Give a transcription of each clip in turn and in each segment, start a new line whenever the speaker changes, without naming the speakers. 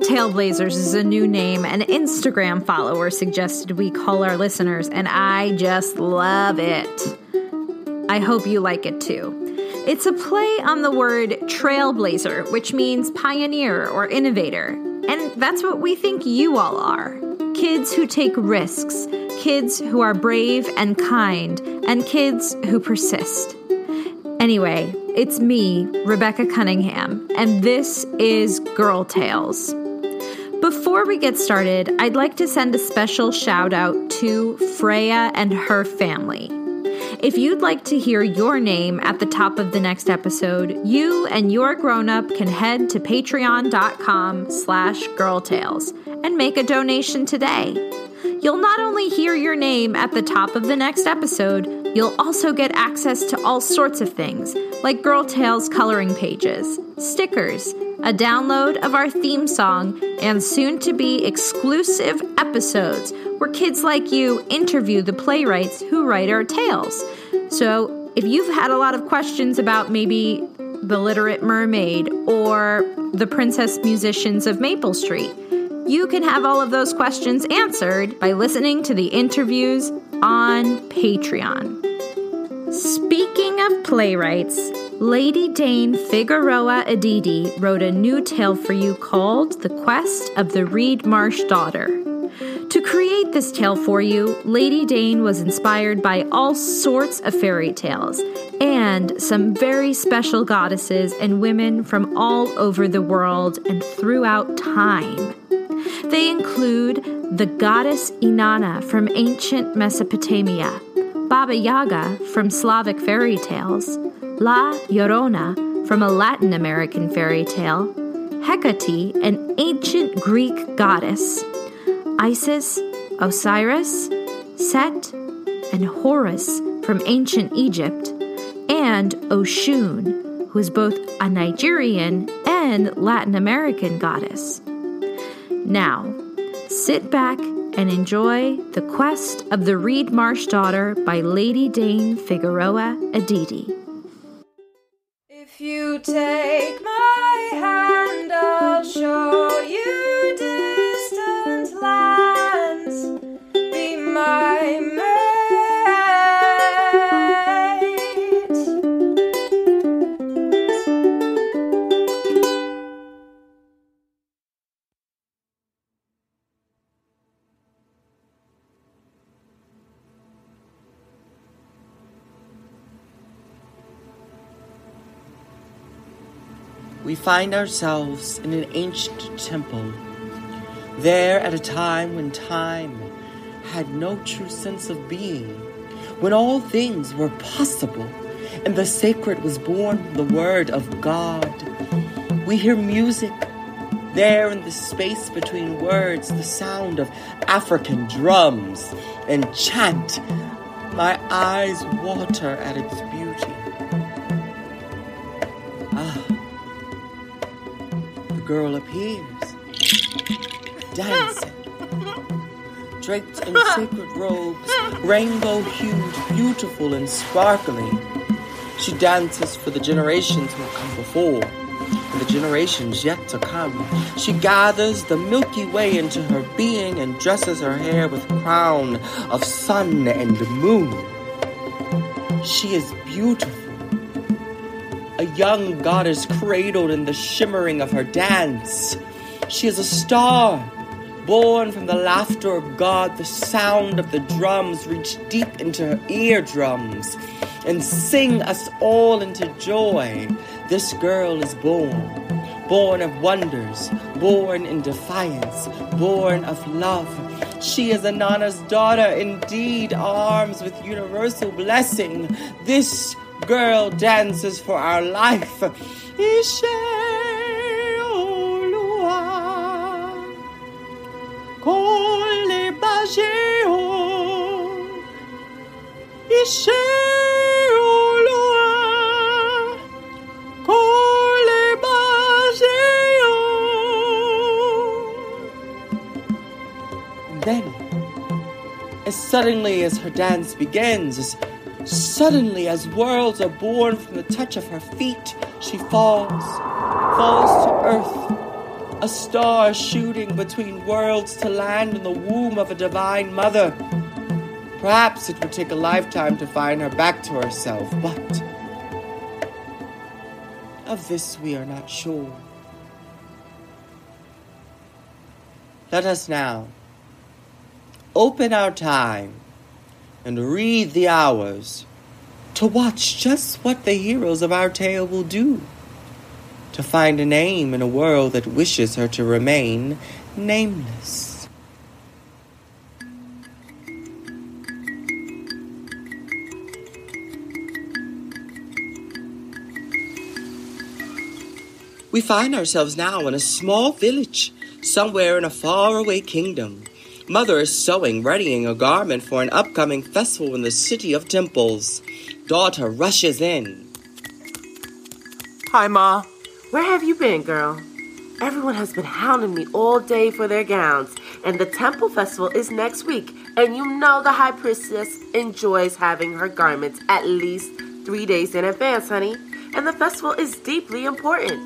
Tailblazers is a new name an Instagram follower suggested we call our listeners, and I just love it. I hope you like it too. It's a play on the word trailblazer, which means pioneer or innovator. And that's what we think you all are kids who take risks, kids who are brave and kind, and kids who persist. Anyway, it's me, Rebecca Cunningham, and this is Girl Tales. Before we get started, I'd like to send a special shout out to Freya and her family. If you'd like to hear your name at the top of the next episode, you and your grown-up can head to patreon.com slash girltales and make a donation today. You'll not only hear your name at the top of the next episode, you'll also get access to all sorts of things, like Girl Tales coloring pages, stickers, a download of our theme song, and soon to be exclusive episodes where kids like you interview the playwrights who write our tales. So, if you've had a lot of questions about maybe The Literate Mermaid or The Princess Musicians of Maple Street, you can have all of those questions answered by listening to the interviews on Patreon. Speaking of playwrights, Lady Dane Figueroa Edidi wrote a new tale for you called The Quest of the Reed Marsh Daughter. To create this tale for you, Lady Dane was inspired by all sorts of fairy tales and some very special goddesses and women from all over the world and throughout time. They include the goddess Inanna from ancient Mesopotamia, Baba Yaga from Slavic fairy tales, La Llorona from a Latin American fairy tale, Hecate, an ancient Greek goddess, Isis, Osiris, Set, and Horus from ancient Egypt, and Oshun, who is both a Nigerian and Latin American goddess. Now, sit back and enjoy The Quest of the Reed Marsh Daughter by Lady Dane Figueroa Edidi. If you take my hand, I'll show you
we find ourselves in an ancient temple. There, at a time when time had no true sense of being, when all things were possible, and the sacred was born the Word of God. We hear music. There, in the space between words, the sound of African drums and chant. My eyes water at its beauty. Girl appears, dancing, draped in sacred robes, rainbow hued, beautiful, and sparkling. She dances for the generations who have come before and the generations yet to come. She gathers the Milky Way into her being and dresses her hair with crown of sun and moon. She is beautiful. A young goddess cradled in the shimmering of her dance. She is a star born from the laughter of God, the sound of the drums reach deep into her eardrums and sing us all into joy. This girl is born, born of wonders, born in defiance, born of love. She is Inanna's daughter, indeed, arms with universal blessing. This girl dances for our life. And then, as suddenly as her dance begins, suddenly as worlds are born from the touch of her feet, she falls, falls to earth. A star shooting between worlds to land in the womb of a divine mother. Perhaps it would take a lifetime to find her back to herself, but of this we are not sure. Let us now open our time and read the hours to watch just what the heroes of our tale will do. To find a name in a world that wishes her to remain nameless. We find ourselves now in a small village, somewhere in a faraway kingdom. Mother is sewing, readying a garment for an upcoming festival in the city of temples. Daughter rushes in.
Hi, Ma. Where have you been, girl? Everyone has been hounding me all day for their gowns, and the temple festival is next week. And you know the high priestess enjoys having her garments at least three days in advance, honey. And the festival is deeply important.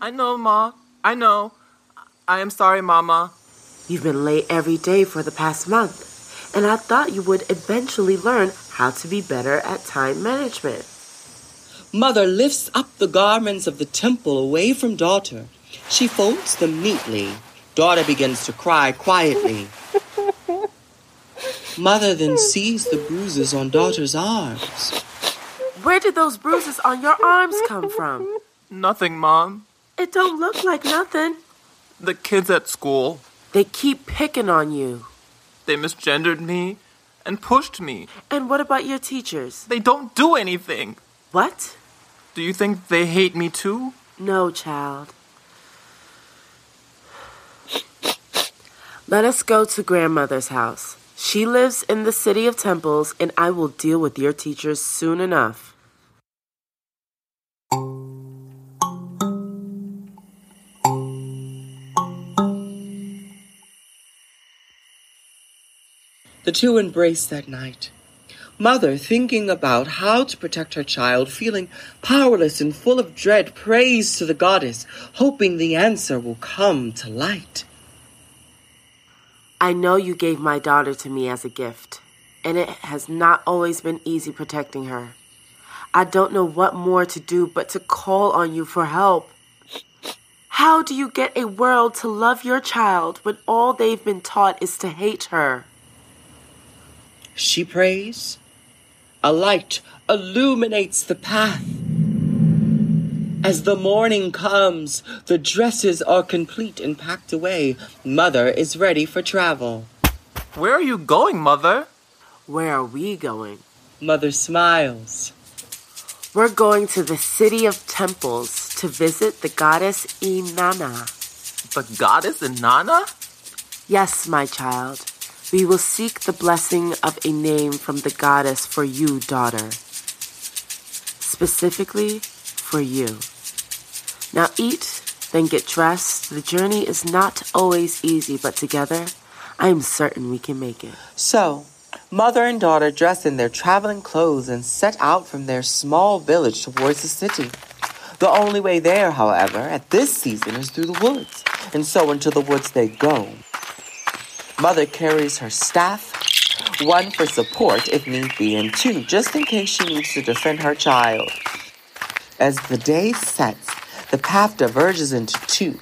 I know, Ma. I know. I am sorry, Mama.
You've been late every day for the past month, and I thought you would eventually learn how to be better at time management.
Mother lifts up the garments of the temple away from daughter. She folds them neatly. Daughter begins to cry quietly. Mother then sees the bruises on daughter's arms.
Where did those bruises on your arms come from?
Nothing, Mom.
It don't look like nothing.
The kids at school,
They keep picking on you.
they misgendered me and pushed me.
And what about your teachers?
They don't do anything.
What?
Do you think they hate me too?
No, child. Let us go to grandmother's house. She lives in the city of temples, and I will deal with your teachers soon enough.
The two embraced that night. Mother, thinking about how to protect her child, feeling powerless and full of dread, prays to the goddess, hoping the answer will come to light.
I know you gave my daughter to me as a gift, and it has not always been easy protecting her. I don't know what more to do but to call on you for help. How do you get a world to love your child when all they've been taught is to hate her?
She prays. A light illuminates the path. As the morning comes, the dresses are complete and packed away. Mother is ready for travel.
Where are you going, Mother?
Where are we going?
Mother smiles.
We're going to the city of temples to visit the goddess Inanna.
The goddess Inanna?
Yes, my child. We will seek the blessing of a name from the goddess for you, daughter. Specifically for you. Now eat, then get dressed. The journey is not always easy, but together, I am certain we can make it.
So, mother and daughter dress in their traveling clothes and set out from their small village towards the city. The only way there, however, at this season is through the woods, and so into the woods they go. Mother carries her staff, one for support if need be, and two just in case she needs to defend her child. As the day sets, the path diverges into two.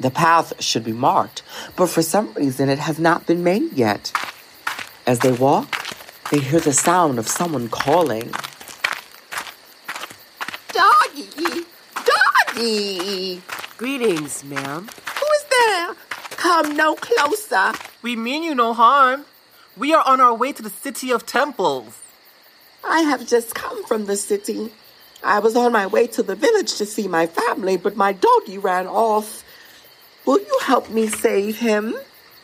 The path should be marked, but for some reason it has not been made yet. As they walk, they hear the sound of someone calling.
Doggy! Doggy!
Greetings, ma'am.
Who is there? Come no closer.
We mean you no harm. We are on our way to the city of temples.
I have just come from the city. I was on my way to the village to see my family, but my doggy ran off. Will you help me save him?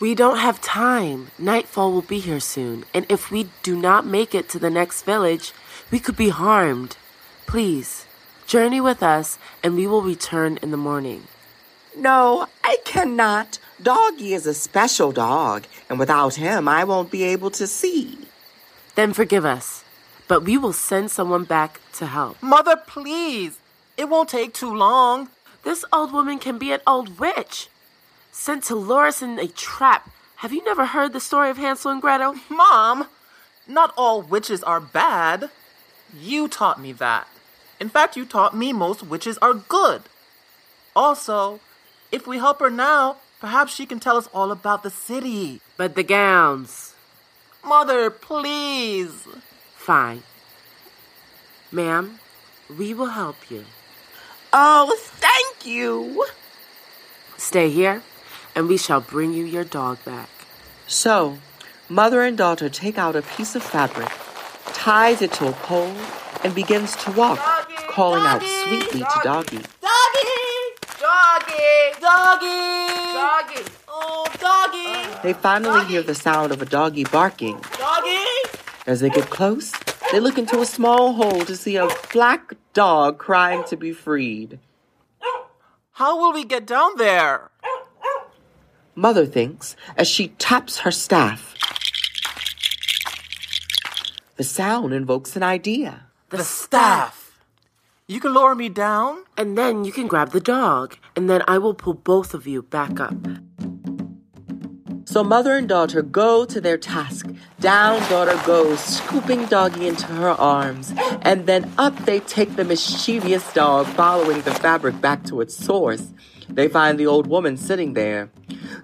We don't have time. Nightfall will be here soon, and if we do not make it to the next village, we could be harmed. Please, journey with us, and we will return in the morning.
No, I cannot. Doggy is a special dog, and without him, I won't be able to see.
Then forgive us, but we will send someone back to help.
Mother, please. It won't take too long.
This old woman can be an old witch, sent to lure us in a trap. Have you never heard the story of Hansel and Gretel?
Mom, not all witches are bad. You taught me that. In fact, you taught me most witches are good. Also, if we help her now, perhaps she can tell us all about the city.
But the gowns.
Mother, please.
Fine. Ma'am, we will help you.
Oh, thank you.
Stay here, and we shall bring you your dog back.
So, mother and daughter take out a piece of fabric, ties it to a pole, and begins to walk, calling out sweetly to Doggy.
Doggy! Doggy! Doggy! Oh, doggy! Uh.
They finally hear the sound of a doggy barking.
Doggy!
As they get close, they look into a small hole to see a black dog crying to be freed.
How will we get down there?
Mother thinks as she taps her staff. The sound invokes an idea.
The staff. You can lower me down?
And then you can grab the dog, and then I will pull both of you back up.
So mother and daughter go to their task. Down daughter goes, scooping doggy into her arms, and then up they take the mischievous dog, following the fabric back to its source. They find the old woman sitting there.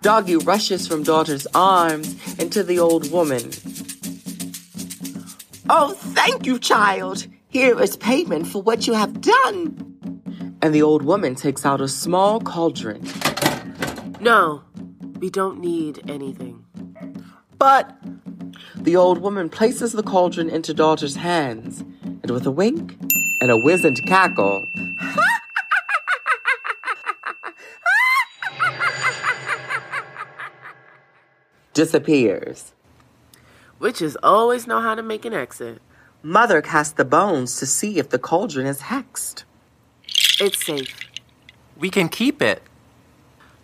Doggy rushes from daughter's arms into the old woman.
Oh, thank you, child. Here is payment for what you have done.
And the old woman takes out a small cauldron.
No, we don't need anything.
But
The old woman places the cauldron into daughter's hands, and with a wink and a wizened cackle, disappears.
Witches always know how to make an exit.
Mother casts the bones to see if the cauldron is hexed.
It's safe.
we can keep it.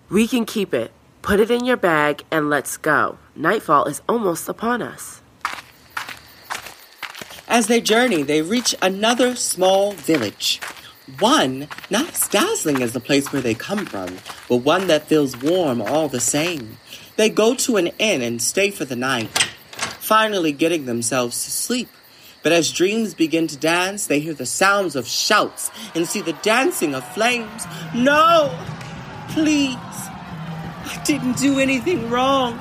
We can keep it. Put it in your bag and let's go. Nightfall is almost upon us.
As they journey, they reach another small village. One not as dazzling as the place where they come from, but one that feels warm all the same. They go to an inn and stay for the night, finally getting themselves to sleep. But as dreams begin to dance, they hear the sounds of shouts and see the dancing of flames. No! Please! I didn't do anything wrong.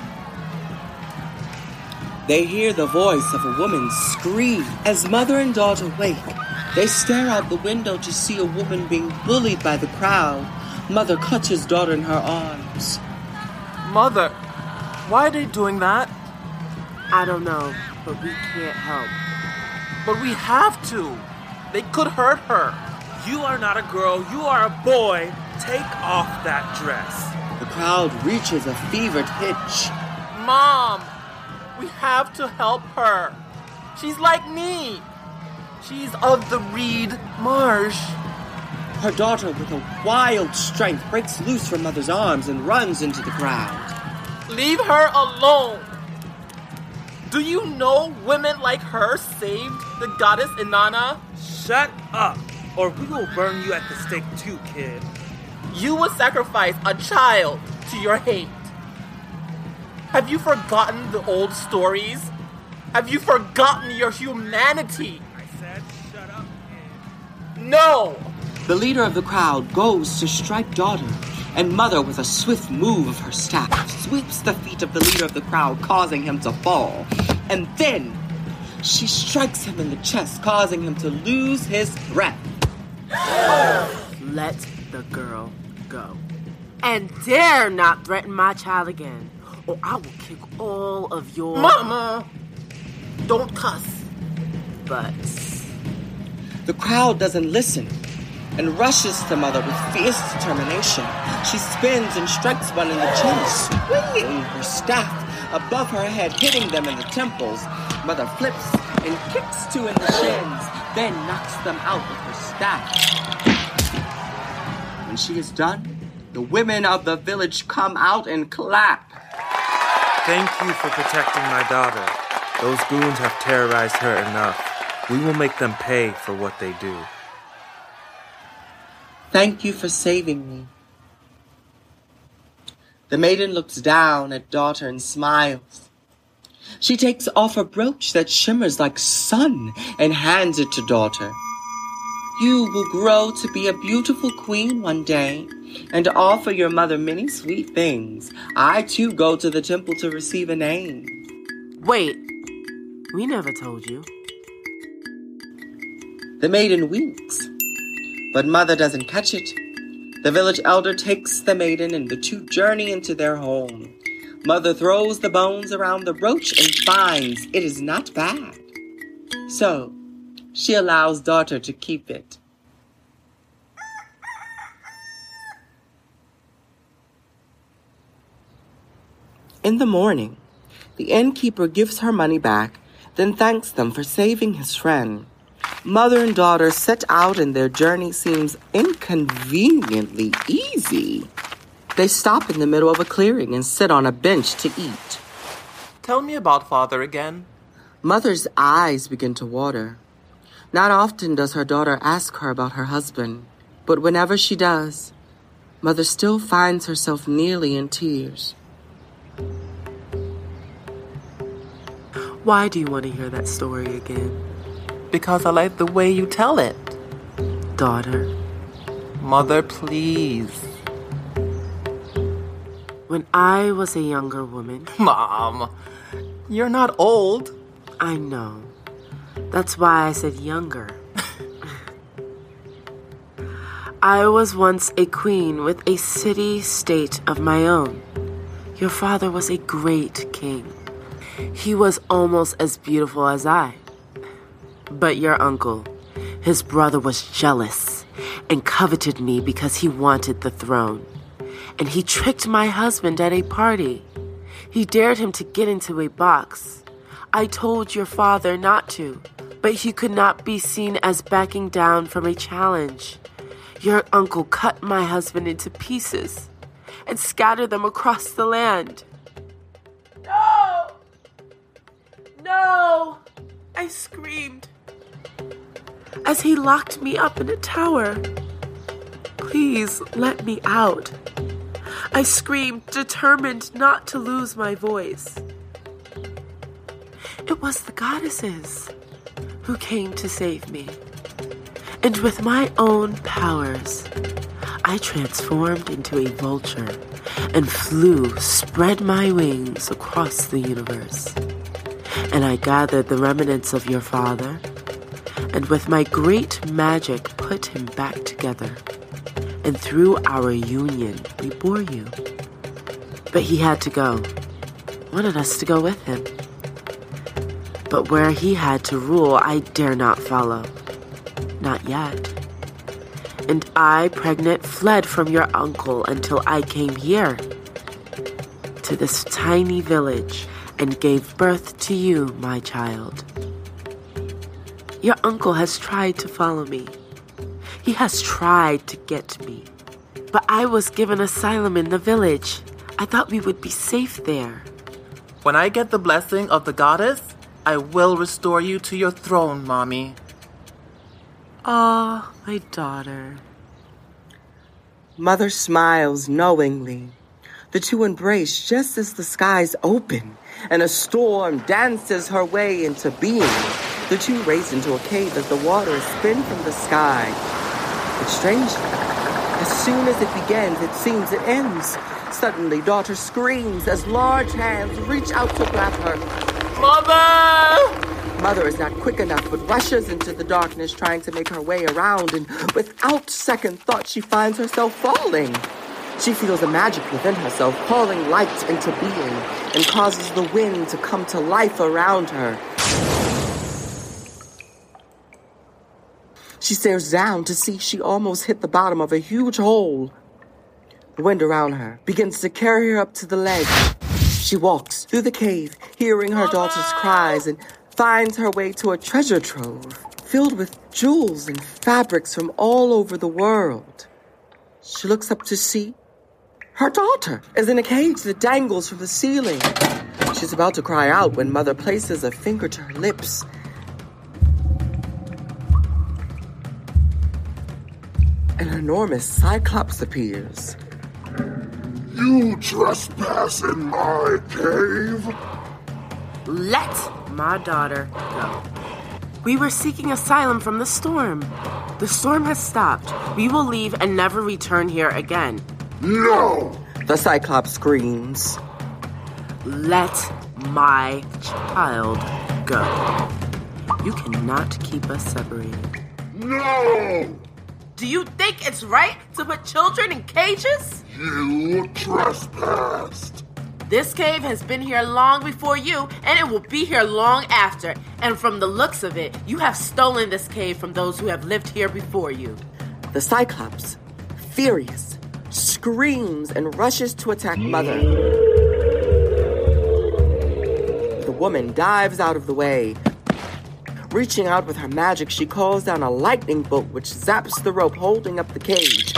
They hear the voice of a woman scream as mother and daughter wake. They stare out the window to see a woman being bullied by the crowd. Mother clutches daughter in her arms.
Mother, why are they doing that?
I don't know, but we can't help.
But we have to. They could hurt her.
You are not a girl, you are a boy. Take off that dress.
The crowd reaches a fevered pitch.
Mom, we have to help her. She's like me. She's of the Reed Marsh.
Her daughter, with a wild strength, breaks loose from mother's arms and runs into the crowd.
Leave her alone. Do you know women like her saved the goddess Inanna?
Shut up, or we will burn you at the stake too, kid.
You would sacrifice a child to your hate. Have you forgotten the old stories? Have you forgotten your humanity?
I said shut up, kid.
No!
The leader of the crowd goes to strike daughter, and mother, with a swift move of her staff, sweeps the feet of the leader of the crowd, causing him to fall. And then she strikes him in the chest, causing him to lose his breath.
Let the girl go. And dare not threaten my child again, or I will kick all of your
Mama! Don't cuss.
But.
The crowd doesn't listen and rushes to mother with fierce determination. She spins and strikes one in the chin, swinging her staff above her head, hitting them in the temples. Mother flips and kicks two in the shins, then knocks them out with her staff. When she is done, the women of the village come out and clap.
Thank you for protecting my daughter. Those goons have terrorized her enough. We will make them pay for what they do.
Thank you for saving me. The maiden looks down at daughter and smiles. She takes off a brooch that shimmers like sun and hands it to daughter. You will grow to be a beautiful queen one day and offer your mother many sweet things. I too go to the temple to receive a name.
Wait, we never told you.
The maiden winks, but mother doesn't catch it. The village elder takes the maiden and the two journey into their home. Mother throws the bones around the roach and finds it is not bad. So she allows daughter to keep it. In the morning, the innkeeper gives her money back, then thanks them for saving his friend. Mother and daughter set out, and their journey seems inconveniently easy. They stop in the middle of a clearing and sit on a bench to eat.
Tell me about father again.
Mother's eyes begin to water. Not often does her daughter ask her about her husband, but whenever she does, Mother still finds herself nearly in tears.
Why do you want to hear that story again?
Because I like the way you tell it.
Daughter,
Mother, please.
when I was a younger woman,
Mom, you're not old.
I know. That's why I said younger. I was once a queen with a city state of my own. Your father was a great king. He was almost as beautiful as I. But your uncle, his brother, was jealous and coveted me because he wanted the throne. And he tricked my husband at a party. He dared him to get into a box. I told your father not to, but he could not be seen as backing down from a challenge. Your uncle cut my husband into pieces and scattered them across the land. No! No! I screamed as he locked me up in a tower. Please let me out. I screamed, determined not to lose my voice. It was the goddesses who came to save me. And with my own powers, I transformed into a vulture and flew, spread my wings across the universe. And I gathered the remnants of your father and with my great magic put him back together. And through our union, we bore you. But he had to go, wanted us to go with him. But where he had to rule, I dare not follow. Not yet. And I, pregnant, fled from your uncle until I came here to this tiny village and gave birth to you, my child. Your uncle has tried to follow me. He has tried to get me. But I was given asylum in the village. I thought we would be safe there.
When I get the blessing of the goddess, I will restore you to your throne, Mommy.
Ah, my daughter.
Mother smiles knowingly. The two embrace just as the skies open and a storm dances her way into being. The two race into a cave as the water is spin from the sky. But strangely, as soon as it begins, it seems it ends. Suddenly, daughter screams as large hands reach out to grab her.
Mother!
Mother is not quick enough, but rushes into the darkness trying to make her way around, and without second thought, she finds herself falling. She feels a magic within herself, calling light into being, and causes the wind to come to life around her. She stares down to see she almost hit the bottom of a huge hole. The wind around her begins to carry her up to the ledge. She walks through the cave, hearing her daughter's cries, and finds her way to a treasure trove filled with jewels and fabrics from all over the world. She looks up to see her daughter is in a cage that dangles from the ceiling. She's about to cry out when Mother places a finger to her lips. An enormous cyclops appears.
You trespass in my cave?
Let my daughter go. We were seeking asylum from the storm. The storm has stopped. We will leave and never return here again.
No!
The cyclops screams.
Let my child go. You cannot keep us separated.
No!
Do you think it's right to put children in cages?
You trespassed.
This cave has been here long before you, and it will be here long after. And from the looks of it, you have stolen this cave from those who have lived here before you.
The Cyclops, furious, screams and rushes to attack Mother. The woman dives out of the way. Reaching out with her magic, she calls down a lightning bolt which zaps the rope holding up the cage.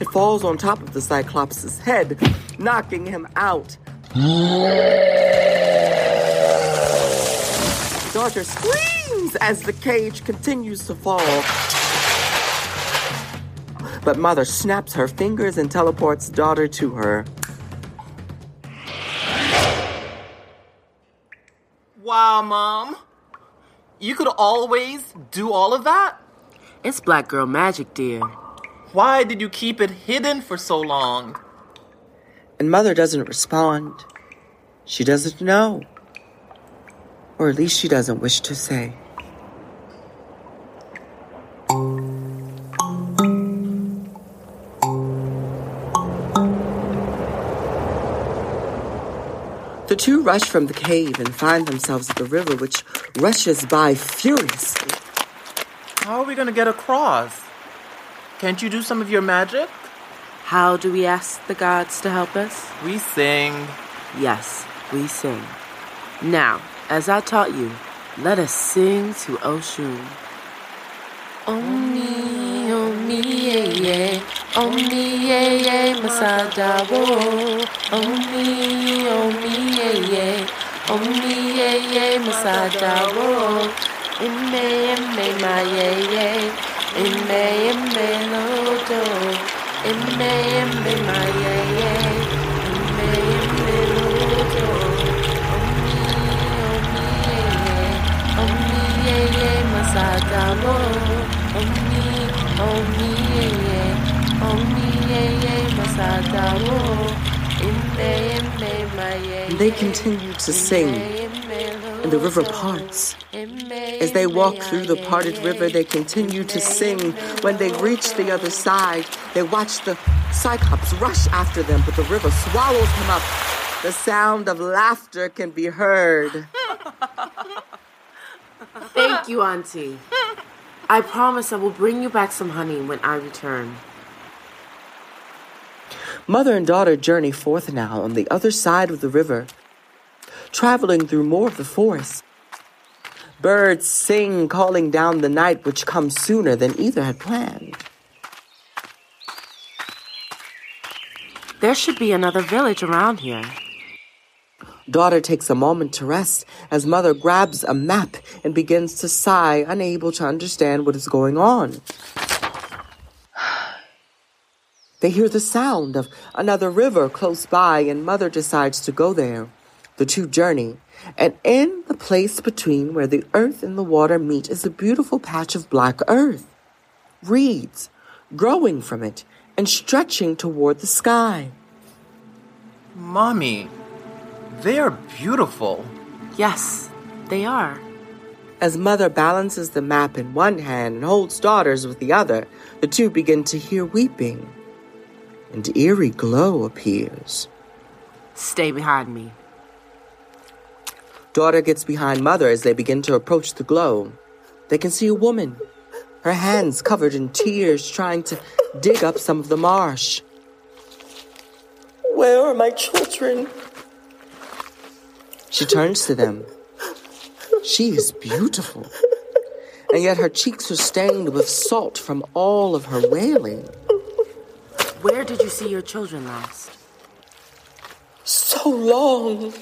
It falls on top of the Cyclops' head, knocking him out. Daughter screams as the cage continues to fall. But Mother snaps her fingers and teleports daughter to her.
Wow, Mom. You could always do all of that?
It's black girl magic, dear.
Why did you keep it hidden for so long?
And Mother doesn't respond. She doesn't know. Or at least she doesn't wish to say. Two rush from the cave and find themselves at the river, which rushes by furiously.
How are we gonna get across? Can't you do some of your magic?
How do we ask the gods to help us?
We sing.
Yes, we sing. Now, as I taught you, let us sing to Oshun. Omi, omi, yeah, yeah. Omi, yeah, yeah, masada. Omi, omi, yeah, yeah. Omi, yeah, yeah, masada, ime, ma, yeah, yeah. Ime, ime, lodo. Ime, ime, ma, yeah, yeah. Ime, ime, lodo. Omi, omi, yeah, yeah. Omi, yeah, yeah, masada, wo. Omi, omi,
they continue to sing. And the river parts. As they walk through the parted river, they continue to sing. When they reach the other side, they watch the Cyclops rush after them, but the river swallows him up. The sound of laughter can be heard.
Thank you, Auntie. I promise I will bring you back some honey when I return.
Mother and daughter journey forth now on the other side of the river, traveling through more of the forest. Birds sing, calling down the night, which comes sooner than either had planned.
There should be another village around here.
Daughter takes a moment to rest as mother grabs a map and begins to sigh, unable to understand what is going on. They hear the sound of another river close by, and mother decides to go there. The two journey, and in the place between where the earth and the water meet is a beautiful patch of black earth. Reeds growing from it and stretching toward the sky.
Mommy, they are beautiful.
Yes, they are.
As mother balances the map in one hand and holds daughters with the other, the two begin to hear weeping. An eerie glow appears.
Stay behind me.
Daughter gets behind mother as they begin to approach the glow. They can see a woman, her hands covered in tears, trying to dig up some of the marsh. Where are my children? She turns to them. She is beautiful, and yet her cheeks are stained with salt from all of her wailing.
Where did you see your children last?
So long.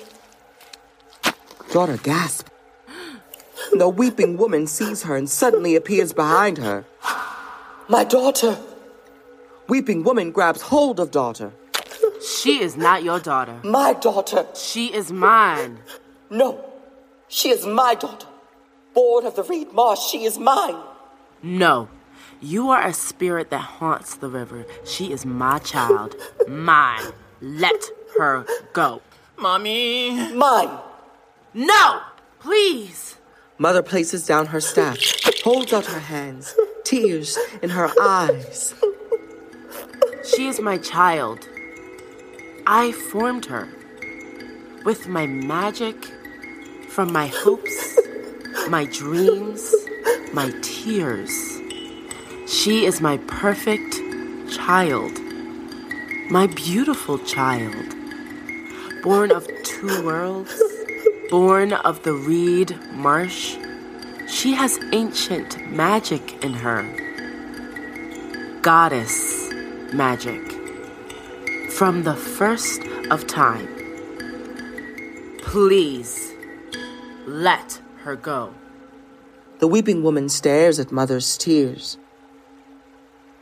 Daughter gasps. The weeping woman sees her and suddenly appears behind her. My daughter! Weeping woman grabs hold of daughter.
She is not your daughter.
My daughter!
She is mine.
No, she is my daughter. Born of the reed marsh, she is mine.
No, you are a spirit that haunts the river. She is my child. Mine. Let her go.
Mommy.
Mine.
No! Please!
Mother places down her staff, holds out her hands, tears in her eyes.
She is my child. I formed her with my magic from my hopes, my dreams, my tears. She is my perfect child, my beautiful child, born of two worlds, born of the reed marsh. She has ancient magic in her, goddess magic, from the first of time. Please let her go.
The weeping woman stares at mother's tears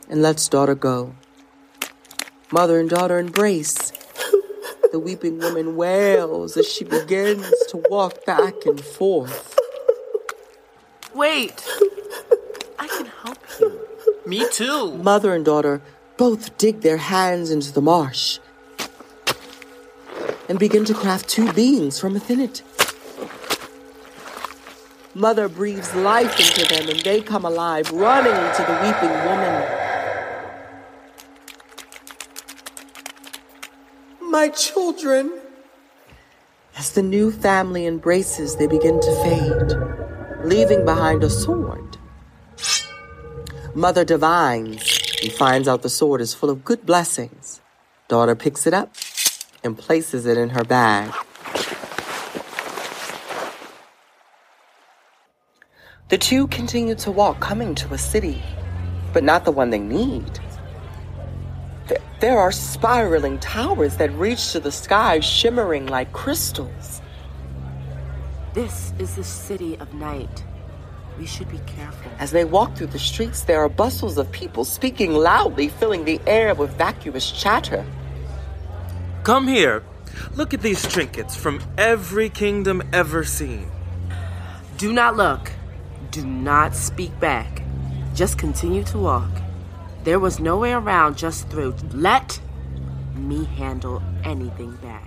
and lets daughter go. Mother and daughter embrace. The weeping woman wails as she begins to walk back and forth.
Wait! I can help you.
Me too.
Mother and daughter both dig their hands into the marsh and begin to craft two beings from within it. Mother breathes life into them and they come alive, running to the weeping woman. My children! As the new family embraces, they begin to fade, leaving behind a sword. Mother divines and finds out the sword is full of good blessings. Daughter picks it up and places it in her bag. The two continue to walk, coming to a city, but not the one they need. Th- There are spiraling towers that reach to the sky, shimmering like crystals.
This is the city of night. We should be careful.
As they walk through the streets, there are bustles of people speaking loudly, filling the air with vacuous chatter.
Come here. Look at these trinkets from every kingdom ever seen.
Do not look. Do not speak back. Just continue to walk. There was no way around, just through. Let me handle anything bad.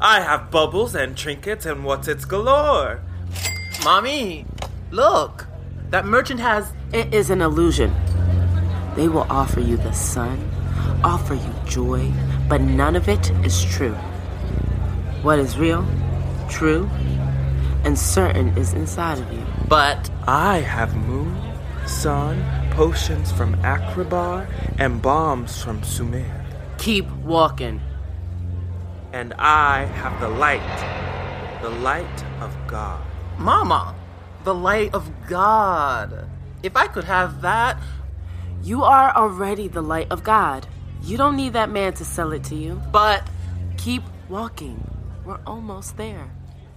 I have bubbles and trinkets and what's its galore.
Mommy, look. That merchant has.
It is an illusion. They will offer you the sun, offer you joy, but none of it is true. What is real, true, and certain is inside of you.
But
I have moon, sun, potions from Akrabar, and bombs from Sumer.
Keep walking.
And I have the light, the light of God.
Mama, the light of God. If I could have that.
You are already the light of God. You don't need that man to sell it to you.
But
keep walking. We're almost there.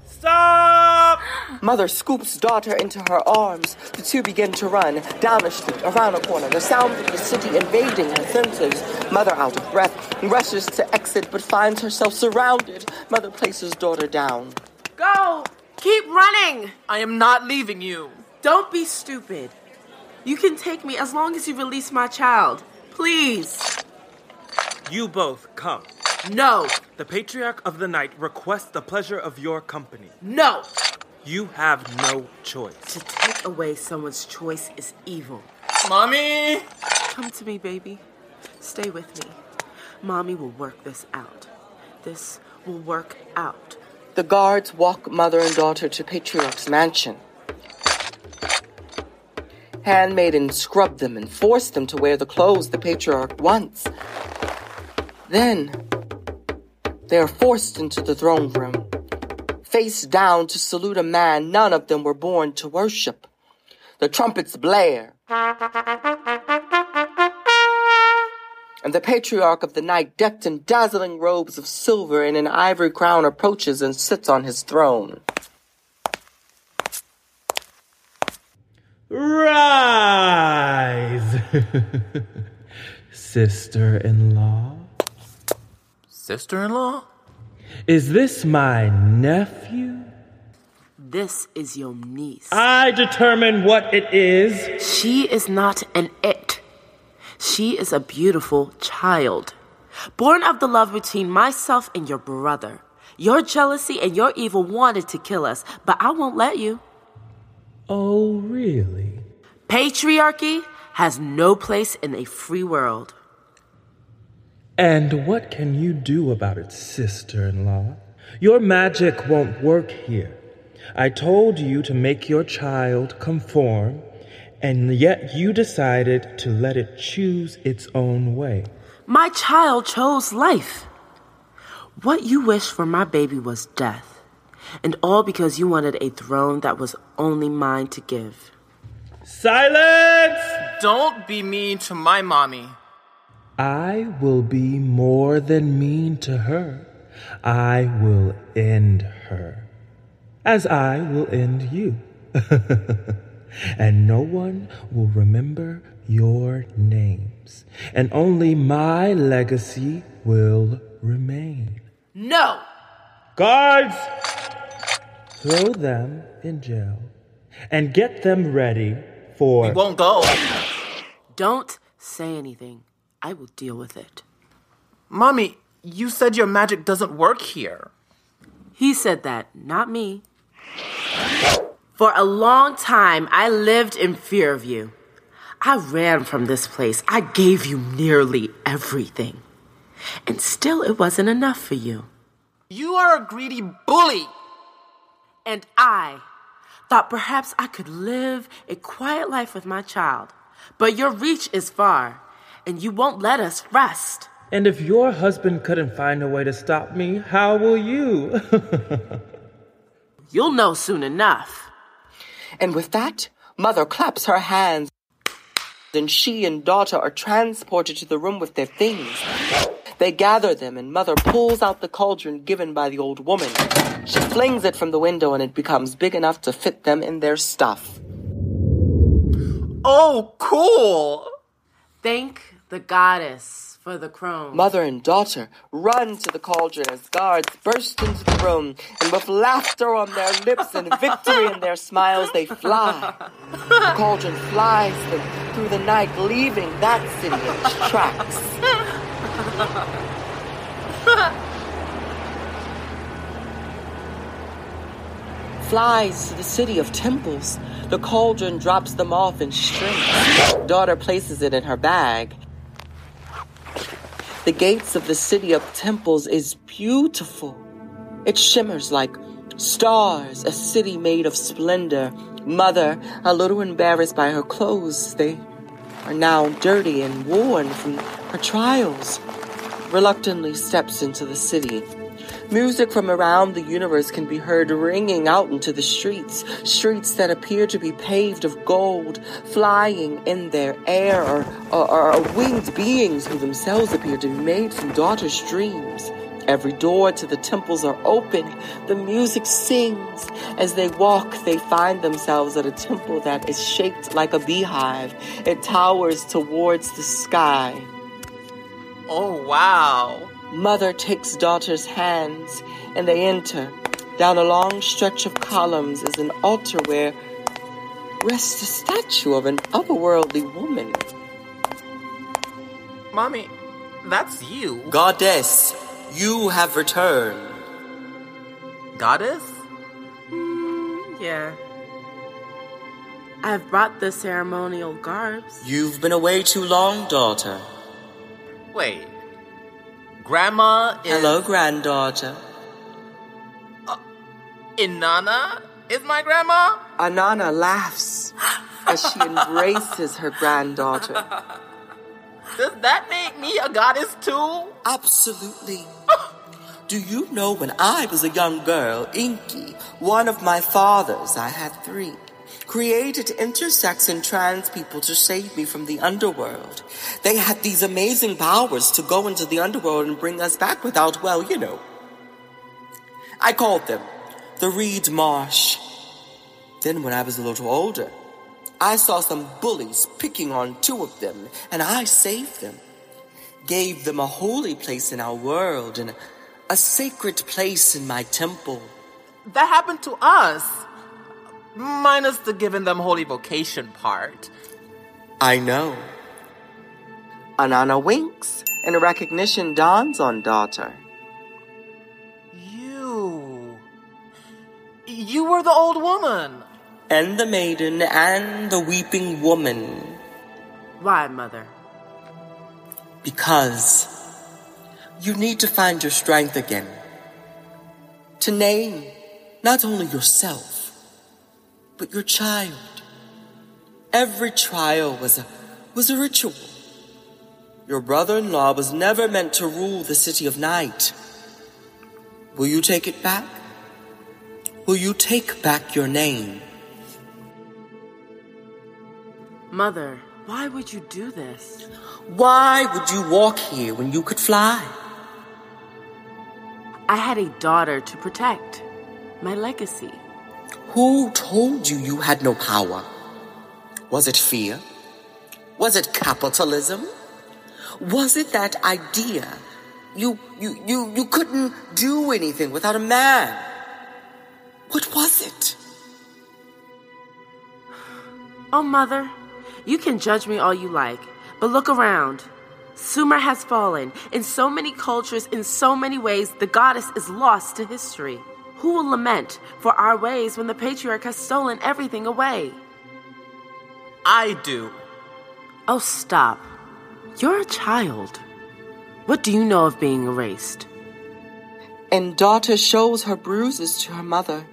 Stop!
Mother scoops daughter into her arms. The two begin to run down a street, around a corner, the sound of the city invading her senses. Mother, out of breath, rushes to exit but finds herself surrounded. Mother places daughter down.
Go! Keep running!
I am not leaving you.
Don't be stupid. You can take me as long as you release my child. Please.
You both come.
No.
The Patriarch of the Night requests the pleasure of your company.
No.
You have no choice.
To take away someone's choice is evil.
Mommy!
Come to me, baby. Stay with me. Mommy will work this out. This will work out.
The guards walk mother and daughter to Patriarch's mansion. Handmaidens scrub them and force them to wear the clothes the Patriarch wants. Then, they are forced into the throne room, face down to salute a man none of them were born to worship. The trumpets blare. And the patriarch of the night, decked in dazzling robes of silver and an ivory crown, approaches and sits on his throne.
Rise, sister in law.
Sister in law?
Is this my nephew?
This is your niece.
I determine what it is.
She is not an it. She is a beautiful child. Born of the love between myself and your brother. Your jealousy and your evil wanted to kill us, but I won't let you.
Oh, really?
Patriarchy has no place in a free world.
And what can you do about it, sister in law? Your magic won't work here. I told you to make your child conform, and yet you decided to let it choose its own way.
My child chose life. What you wished for my baby was death, and all because you wanted a throne that was only mine to give.
Silence!
Don't be mean to my mommy.
I will be more than mean to her. I will end her, as I will end you. and no one will remember your names, and only my legacy will remain.
No!
Guards! Throw them in jail and get them ready for.
We won't go.
Don't say anything. I will deal with it.
Mommy, you said your magic doesn't work here.
He said that, not me. For a long time, I lived in fear of you. I ran from this place. I gave you nearly everything. And still, it wasn't enough for you.
You are a greedy bully.
And I thought perhaps I could live a quiet life with my child. But your reach is far, and you won't let us rest.
And if your husband couldn't find a way to stop me, how will you?
You'll know soon enough.
And with that, mother claps her hands, and she and daughter are transported to the room with their things. They gather them, and mother pulls out the cauldron given by the old woman. She flings it from the window, and it becomes big enough to fit them in their stuff.
Oh, cool!
Thank the goddess for the crone.
Mother and daughter run to the cauldron as guards burst into the room, and with laughter on their lips and victory in their smiles, they fly. The cauldron flies them through the night, leaving that city in its tracks. flies to the city of temples. The cauldron drops them off in strings. Daughter places it in her bag. The gates of the city of temples is beautiful. It shimmers like stars, a city made of splendor. Mother, a little embarrassed by her clothes, they are now dirty and worn from her trials, reluctantly steps into the city. Music from around the universe can be heard ringing out into the streets, streets that appear to be paved of gold, flying in their air, or, or, or winged beings who themselves appear to be made from daughter's dreams. Every door to the temples are open. The music sings. As they walk, they find themselves at a temple that is shaped like a beehive. It towers towards the sky.
Oh, wow.
Mother takes daughter's hands and they enter. Down a long stretch of columns is an altar where rests a statue of an otherworldly woman.
Mommy, that's you.
Goddess, you have returned.
Goddess?
Mm, yeah. I've brought the ceremonial garbs.
You've been away too long, daughter.
Wait. Grandma is.
Hello, granddaughter.
Uh, Inanna is my grandma?
Inanna laughs as she embraces her granddaughter.
Does that make me a goddess too?
Absolutely. Do you know when I was a young girl, Enki, one of my fathers, I had three, created intersex and trans people to save me from the underworld. They had these amazing powers to go into the underworld and bring us back without, well, you know. I called them the Reed Marsh. Then when I was a little older, I saw some bullies picking on two of them, and I saved them. Gave them a holy place in our world and a sacred place in my temple.
That happened to us. Minus the giving them holy vocation part.
I know. Inanna winks, and a recognition dawns on daughter.
You. You were the old woman
and the maiden and the weeping woman.
Why, mother?
Because you need to find your strength again. To name not only yourself, but your child. Every trial was a, was a ritual. Your brother-in-law was never meant to rule the city of night. Will you take it back? Will you take back your name?
Mother, why would you do this?
Why would you walk here when you could fly?
I had a daughter to protect. My legacy.
Who told you you had no power? Was it fear? Was it capitalism? Was it that idea? You, you, you, you couldn't do anything without a man. What was it?
Oh, mother, you can judge me all you like, but look around. Sumer has fallen. In so many cultures, in so many ways, the goddess is lost to history. Who will lament for our ways when the patriarch has stolen everything away?
I do.
Oh, stop. You're a child. What do you know of being erased?
And daughter shows her bruises to her mother,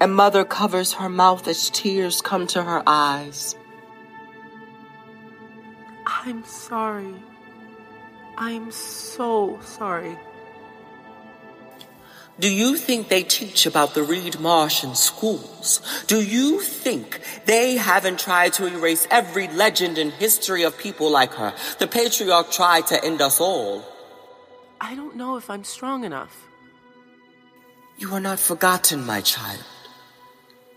and mother covers her mouth as tears come to her eyes.
I'm sorry. I'm so sorry.
Do you think they teach about the Reed Marsh in schools? Do you think they haven't tried to erase every legend and history of people like her? The patriarch tried to end us all.
I don't know if I'm strong enough.
You are not forgotten, my child.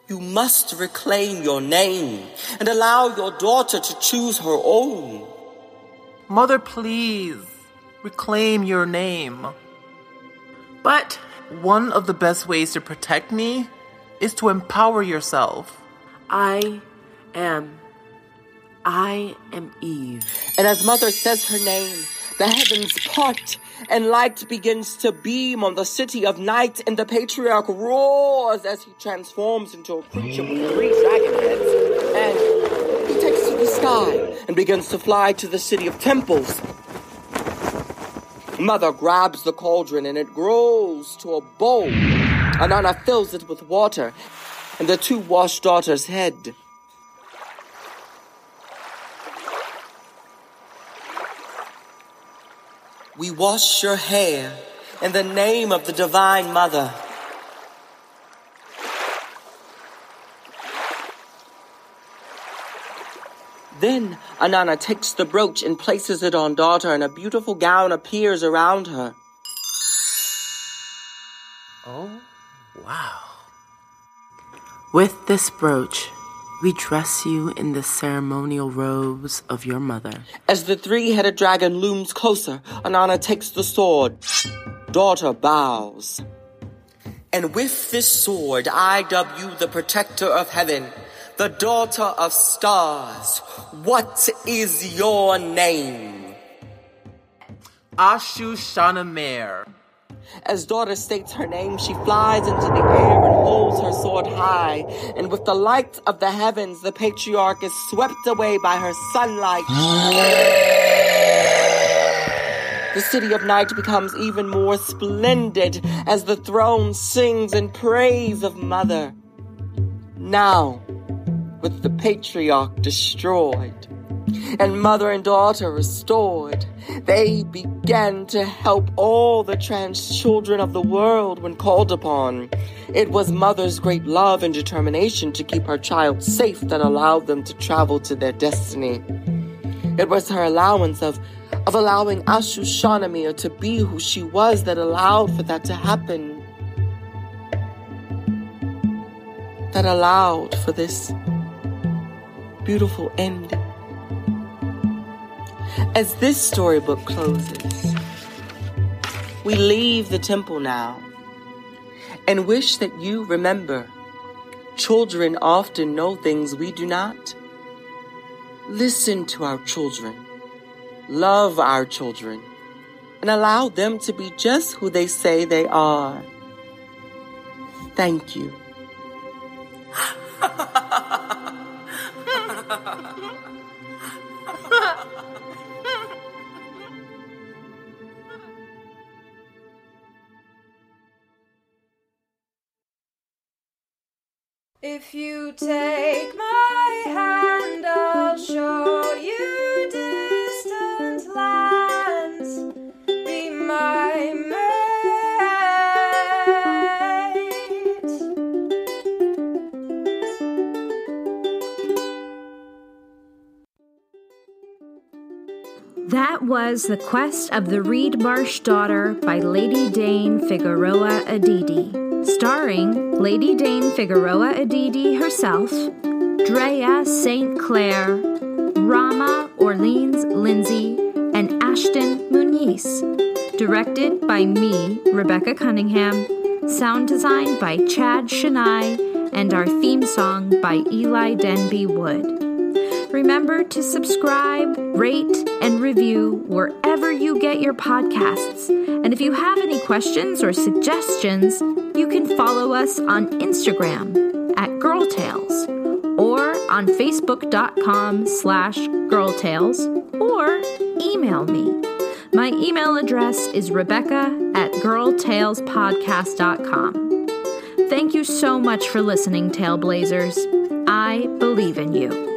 You must reclaim your name and allow your daughter to choose her own.
Mother, please, reclaim your name.
But
one of the best ways to protect me is to empower yourself.
I am. I am Eve.
And as Mother says her name, the heavens part and light begins to beam on the city of night, and the patriarch roars as he transforms into a creature with three dragon heads, and he takes to the sky and begins to fly to the city of temples. Mother grabs the cauldron and it grows to a bowl. Inanna fills it with water, and the two wash daughters' head. We wash your hair in the name of the Divine Mother. Then Inanna takes the brooch and places it on daughter, and a beautiful gown appears around her.
Oh, wow.
With this brooch, we dress you in the ceremonial robes of your mother.
As the three headed dragon looms closer, Inanna takes the sword. Daughter bows. And with this sword, I dub you the protector of heaven, the daughter of stars. What is your name?
Ashu Shanamer.
As daughter states her name, she flies into the air and holds her sword high. And with the light of the heavens, the patriarch is swept away by her sunlight. the city of night becomes even more splendid as the throne sings in praise of Mother. Now, with the patriarch destroyed and mother and daughter restored, they began to help all the trans children of the world when called upon. It was mother's great love and determination to keep her child safe that allowed them to travel to their destiny. It was her allowance of of allowing Ashu Shanamir to be who she was that allowed for that to happen. That allowed for this beautiful end. As this storybook closes, we leave the temple now and wish that you remember children often know things we do not. Listen to our children, love our children, and allow them to be just who they say they are. Thank you.
If you take my hand, I'll show you was The Quest of the Reed Marsh Daughter by Lady Dane Figueroa Edidi, starring Lady Dane Figueroa Edidi herself, Drea St. Clair, Rama Orleans Lindsay, and Ashton Muniz. Directed by me, Rebecca Cunningham, sound design by Chad Shania, and our theme song by Eli Denby Wood. Remember to subscribe, rate, and review wherever you get your podcasts. And if you have any questions or suggestions, you can follow us on Instagram at Girl Tales or on Facebook.com slash Girl Tales or email me. My email address is Rebecca at girltalespodcast.com. Thank you so much for listening, Tailblazers. I believe in you.